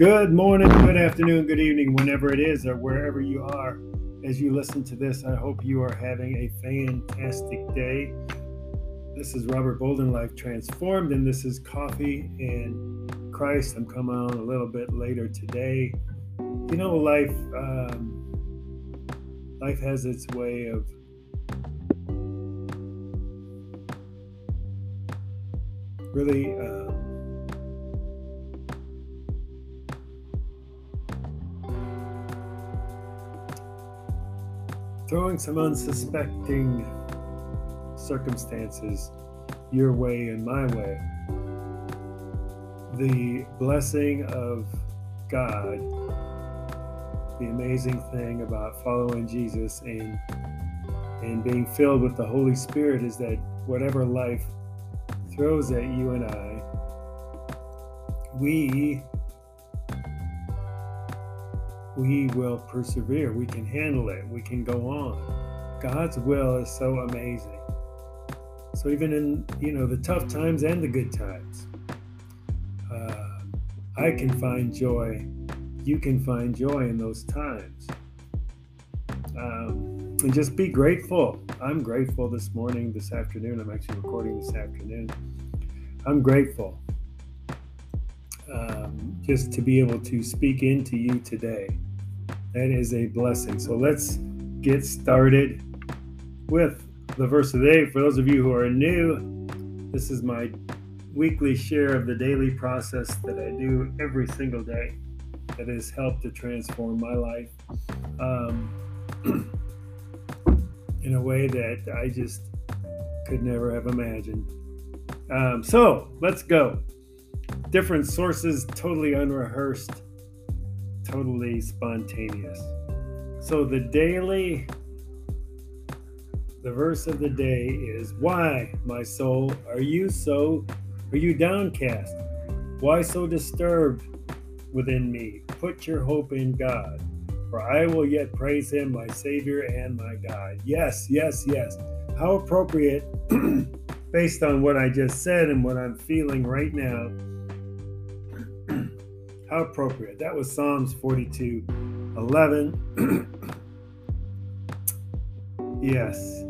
Good morning, good afternoon, good evening, whenever it is or wherever you are. As you listen to this, I hope you are having a fantastic day. This is Robert Bolden, Life Transformed, and this is Coffee and Christ. I'm coming on a little bit later today. You know, life um, life has its way of really. Uh, throwing some unsuspecting circumstances your way and my way. The blessing of God, the amazing thing about following Jesus and and being filled with the Holy Spirit is that whatever life throws at you and I, we we will persevere. We can handle it. We can go on. God's will is so amazing. So even in you know the tough times and the good times, uh, I can find joy. You can find joy in those times. Um, and just be grateful. I'm grateful this morning, this afternoon. I'm actually recording this afternoon. I'm grateful um, just to be able to speak into you today. That is a blessing. So let's get started with the verse of the day. For those of you who are new, this is my weekly share of the daily process that I do every single day that has helped to transform my life um, in a way that I just could never have imagined. Um, so let's go. Different sources, totally unrehearsed totally spontaneous. So the daily, the verse of the day is Why, my soul, are you so, are you downcast? Why so disturbed within me? Put your hope in God, for I will yet praise him, my Savior and my God. Yes, yes, yes. How appropriate, based on what I just said and what I'm feeling right now how appropriate. That was Psalms 42 11. yes.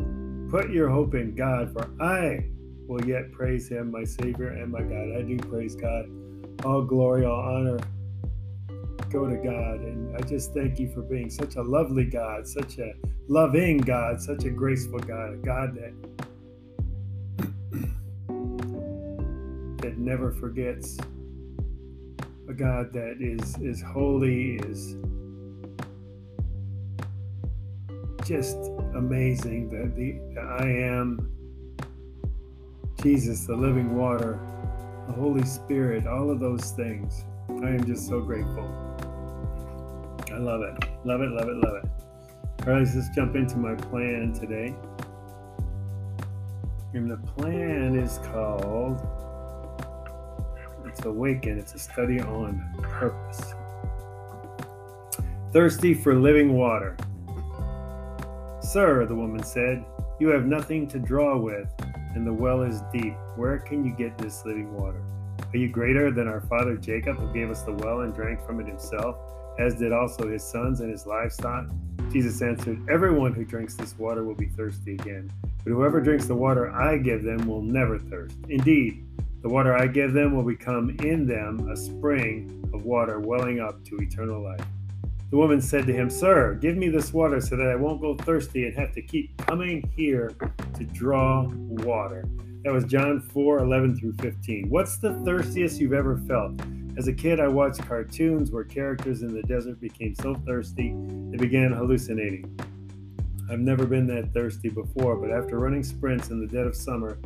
Put your hope in God, for I will yet praise him, my Savior and my God. I do praise God. All glory, all honor go to God. And I just thank you for being such a lovely God, such a loving God, such a graceful God, a God that that never forgets a God that is is holy, is just amazing. That the, I am Jesus, the living water, the Holy Spirit, all of those things. I am just so grateful. I love it. Love it, love it, love it. All right, let's just jump into my plan today. And the plan is called Awaken. It's a study on purpose. Thirsty for living water. Sir, the woman said, you have nothing to draw with, and the well is deep. Where can you get this living water? Are you greater than our father Jacob, who gave us the well and drank from it himself, as did also his sons and his livestock? Jesus answered, Everyone who drinks this water will be thirsty again, but whoever drinks the water I give them will never thirst. Indeed, the water I give them will become in them a spring of water welling up to eternal life. The woman said to him, Sir, give me this water so that I won't go thirsty and have to keep coming here to draw water. That was John 4 11 through 15. What's the thirstiest you've ever felt? As a kid, I watched cartoons where characters in the desert became so thirsty they began hallucinating. I've never been that thirsty before, but after running sprints in the dead of summer,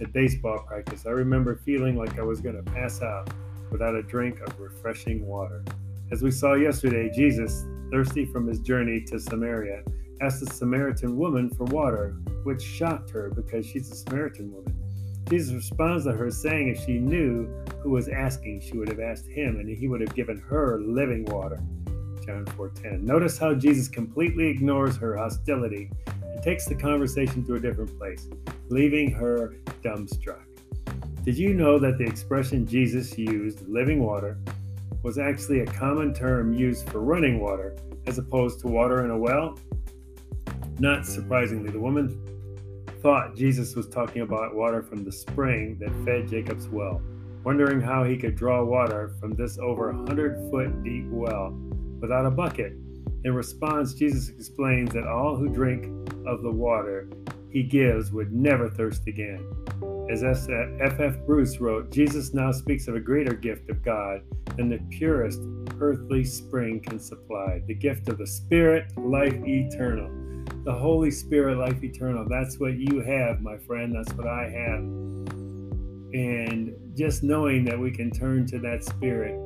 at baseball practice, I remember feeling like I was going to pass out without a drink of refreshing water. As we saw yesterday, Jesus, thirsty from his journey to Samaria, asked the Samaritan woman for water, which shocked her because she's a Samaritan woman. Jesus responds to her saying if she knew who was asking, she would have asked him and he would have given her living water. John 4:10. Notice how Jesus completely ignores her hostility and takes the conversation to a different place, leaving her dumbstruck. Did you know that the expression Jesus used, living water, was actually a common term used for running water as opposed to water in a well? Not surprisingly, the woman thought Jesus was talking about water from the spring that fed Jacob's well, wondering how he could draw water from this over 100 foot deep well without a bucket. In response, Jesus explains that all who drink of the water he gives would never thirst again. As F. F. Bruce wrote, Jesus now speaks of a greater gift of God than the purest earthly spring can supply the gift of the Spirit, life eternal. The Holy Spirit, life eternal. That's what you have, my friend. That's what I have. And just knowing that we can turn to that Spirit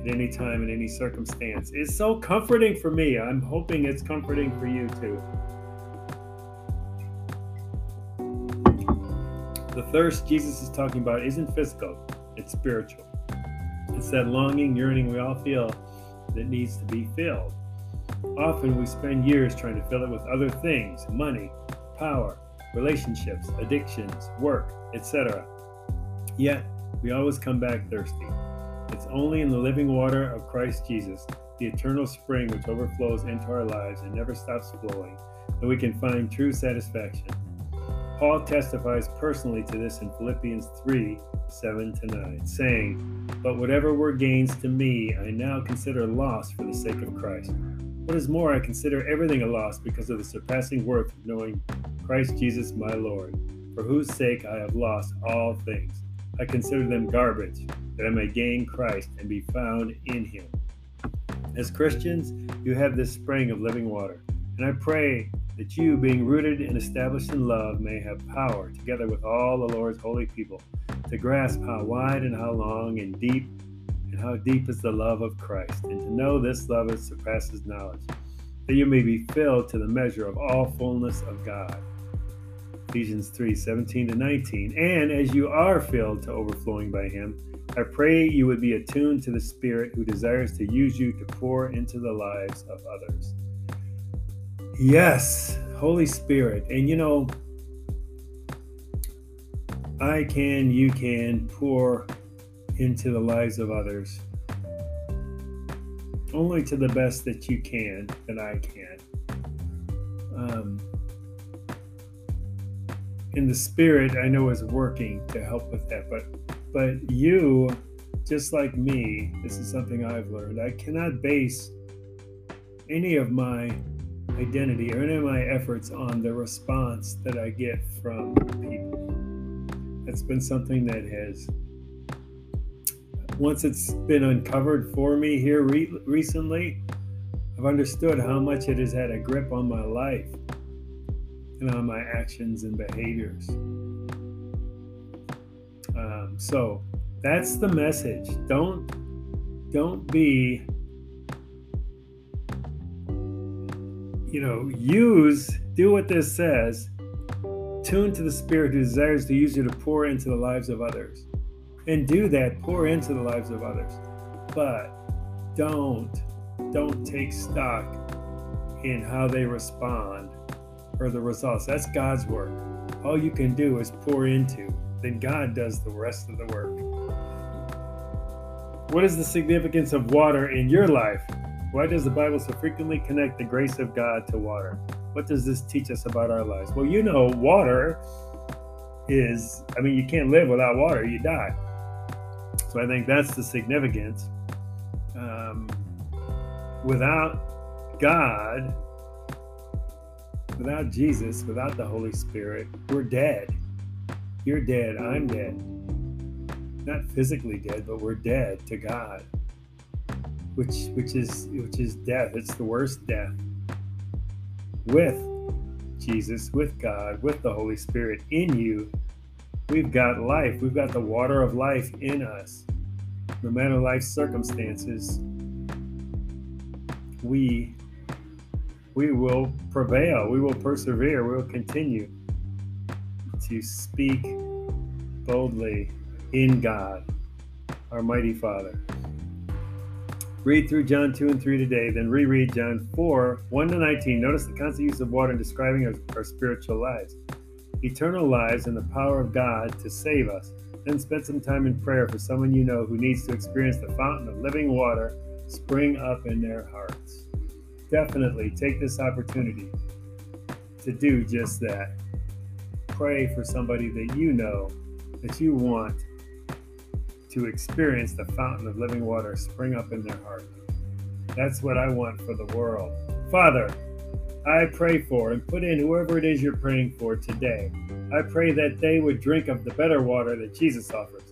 at any time, in any circumstance, is so comforting for me. I'm hoping it's comforting for you too. Thirst Jesus is talking about isn't physical, it's spiritual. It's that longing, yearning we all feel that needs to be filled. Often we spend years trying to fill it with other things money, power, relationships, addictions, work, etc. Yet, we always come back thirsty. It's only in the living water of Christ Jesus, the eternal spring which overflows into our lives and never stops flowing, that we can find true satisfaction. Paul testifies personally to this in Philippians 3 7 to 9, saying, But whatever were gains to me, I now consider loss for the sake of Christ. What is more, I consider everything a loss because of the surpassing worth of knowing Christ Jesus my Lord, for whose sake I have lost all things. I consider them garbage, that I may gain Christ and be found in him. As Christians, you have this spring of living water, and I pray that you, being rooted and established in love, may have power, together with all the Lord's holy people, to grasp how wide and how long and deep and how deep is the love of Christ, and to know this love that surpasses knowledge, that you may be filled to the measure of all fullness of God. Ephesians 3 17 to 19. And as you are filled to overflowing by Him, I pray you would be attuned to the Spirit who desires to use you to pour into the lives of others. Yes, Holy Spirit. And you know, I can, you can pour into the lives of others only to the best that you can, that I can. Um, and the Spirit, I know, is working to help with that. But, but you, just like me, this is something I've learned. I cannot base any of my identity or any of my efforts on the response that I get from people. That's been something that has, once it's been uncovered for me here re- recently, I've understood how much it has had a grip on my life and on my actions and behaviors. Um, so that's the message. Don't don't be you know, use, do what this says, tune to the Spirit who desires to use you to pour into the lives of others. And do that, pour into the lives of others. But don't, don't take stock in how they respond or the results. That's God's work. All you can do is pour into, then God does the rest of the work. What is the significance of water in your life? Why does the Bible so frequently connect the grace of God to water? What does this teach us about our lives? Well, you know, water is, I mean, you can't live without water, you die. So I think that's the significance. Um, without God, without Jesus, without the Holy Spirit, we're dead. You're dead, I'm dead. Not physically dead, but we're dead to God which which is which is death. It's the worst death. With Jesus, with God, with the Holy Spirit in you, we've got life. We've got the water of life in us. No matter life's circumstances, we we will prevail. We will persevere. We will continue to speak boldly in God, our mighty Father. Read through John 2 and 3 today, then reread John 4 1 to 19. Notice the constant use of water in describing our, our spiritual lives. Eternal lives and the power of God to save us. Then spend some time in prayer for someone you know who needs to experience the fountain of living water spring up in their hearts. Definitely take this opportunity to do just that. Pray for somebody that you know that you want to experience the fountain of living water spring up in their heart. That's what I want for the world. Father, I pray for and put in whoever it is you're praying for today. I pray that they would drink of the better water that Jesus offers,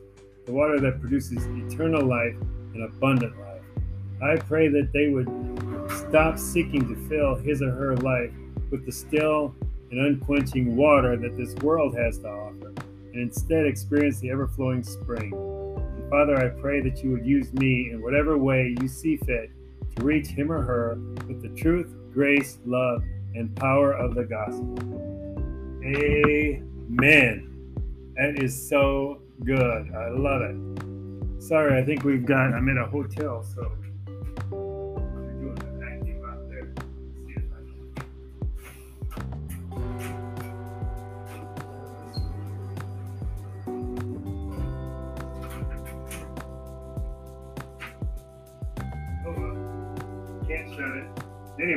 the water that produces eternal life and abundant life. I pray that they would stop seeking to fill his or her life with the still and unquenching water that this world has to offer, and instead experience the ever flowing spring. Father, I pray that you would use me in whatever way you see fit to reach him or her with the truth, grace, love, and power of the gospel. Amen. That is so good. I love it. Sorry, I think we've got, I'm in a hotel, so.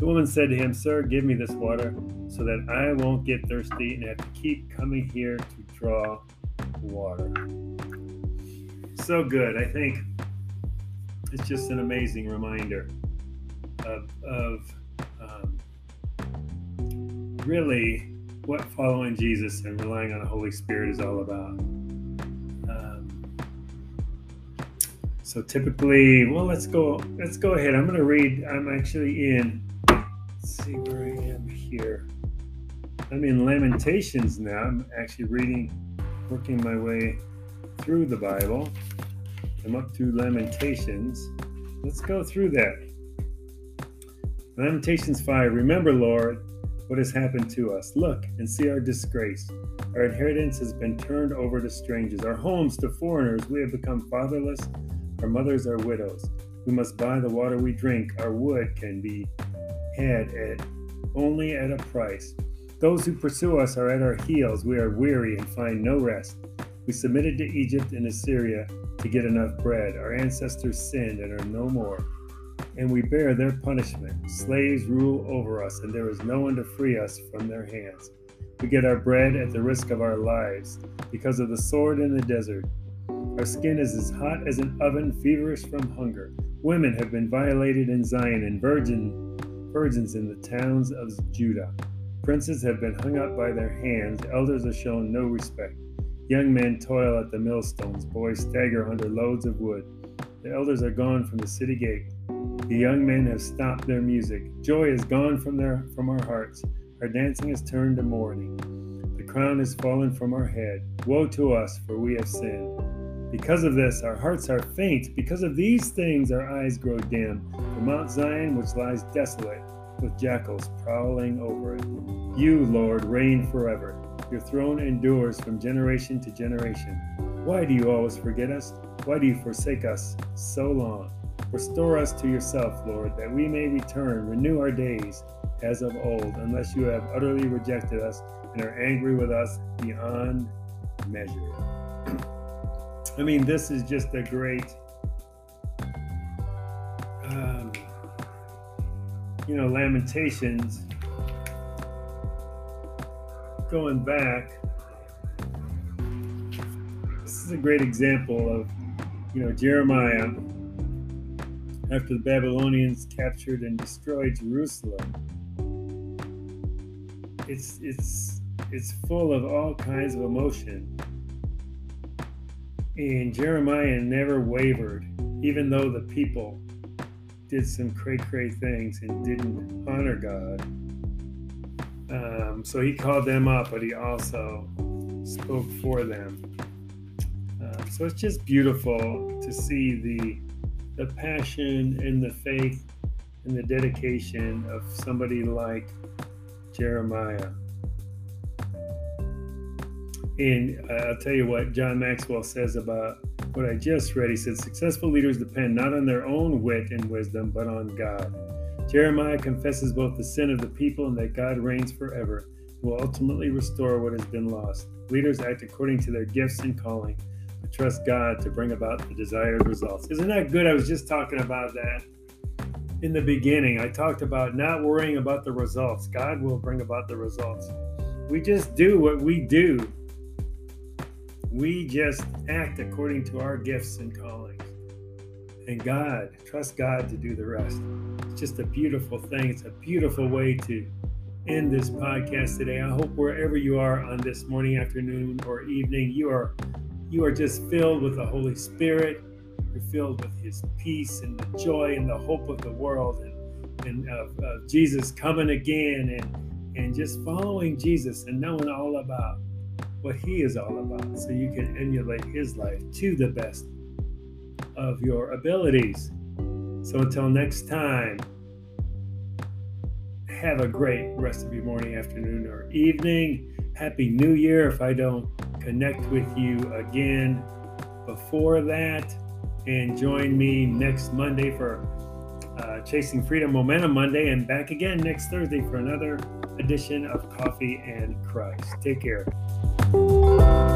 The woman said to him, Sir, give me this water so that I won't get thirsty and have to keep coming here to draw water. So good. I think it's just an amazing reminder of, of um, really what following Jesus and relying on the Holy Spirit is all about. Um, so typically, well, let's go. Let's go ahead. I'm going to read. I'm actually in. See where I am here. I'm in Lamentations now. I'm actually reading, working my way through the Bible. I'm up to Lamentations. Let's go through that. Lamentations 5 Remember, Lord, what has happened to us. Look and see our disgrace. Our inheritance has been turned over to strangers, our homes to foreigners. We have become fatherless. Our mothers are widows. We must buy the water we drink. Our wood can be had at only at a price. Those who pursue us are at our heels. We are weary and find no rest. We submitted to Egypt and Assyria to get enough bread. Our ancestors sinned and are no more. And we bear their punishment. Slaves rule over us, and there is no one to free us from their hands. We get our bread at the risk of our lives because of the sword in the desert. Our skin is as hot as an oven, feverish from hunger. Women have been violated in Zion, and virgin, virgins in the towns of Judah. Princes have been hung up by their hands, elders are shown no respect. Young men toil at the millstones, boys stagger under loads of wood. The elders are gone from the city gate. The young men have stopped their music. Joy is gone from their from our hearts. Our dancing has turned to mourning. The crown has fallen from our head. Woe to us, for we have sinned. Because of this, our hearts are faint. Because of these things, our eyes grow dim. For Mount Zion, which lies desolate, with jackals prowling over it. You, Lord, reign forever. Your throne endures from generation to generation. Why do you always forget us? Why do you forsake us so long? Restore us to yourself, Lord, that we may return. Renew our days as of old, unless you have utterly rejected us and are angry with us beyond measure. I mean, this is just a great, um, you know, Lamentations. Going back, this is a great example of, you know, Jeremiah after the Babylonians captured and destroyed Jerusalem. It's it's it's full of all kinds of emotion. And Jeremiah never wavered, even though the people did some cray cray things and didn't honor God. Um, so he called them up, but he also spoke for them. Uh, so it's just beautiful to see the the passion and the faith and the dedication of somebody like Jeremiah. And uh, I'll tell you what John Maxwell says about what I just read. He said, Successful leaders depend not on their own wit and wisdom, but on God. Jeremiah confesses both the sin of the people and that God reigns forever, who will ultimately restore what has been lost. Leaders act according to their gifts and calling, but trust God to bring about the desired results. Isn't that good? I was just talking about that in the beginning. I talked about not worrying about the results. God will bring about the results. We just do what we do. We just act according to our gifts and callings. And God, trust God to do the rest. It's just a beautiful thing. It's a beautiful way to end this podcast today. I hope wherever you are on this morning, afternoon, or evening, you are you are just filled with the Holy Spirit. You're filled with His peace and the joy and the hope of the world and, and of, of Jesus coming again and and just following Jesus and knowing all about what He is all about, so you can emulate His life to the best of your abilities. So until next time have a great rest of your morning, afternoon, or evening. Happy New Year if I don't connect with you again before that. And join me next Monday for uh, Chasing Freedom Momentum Monday and back again next Thursday for another edition of Coffee and Christ. Take care. Música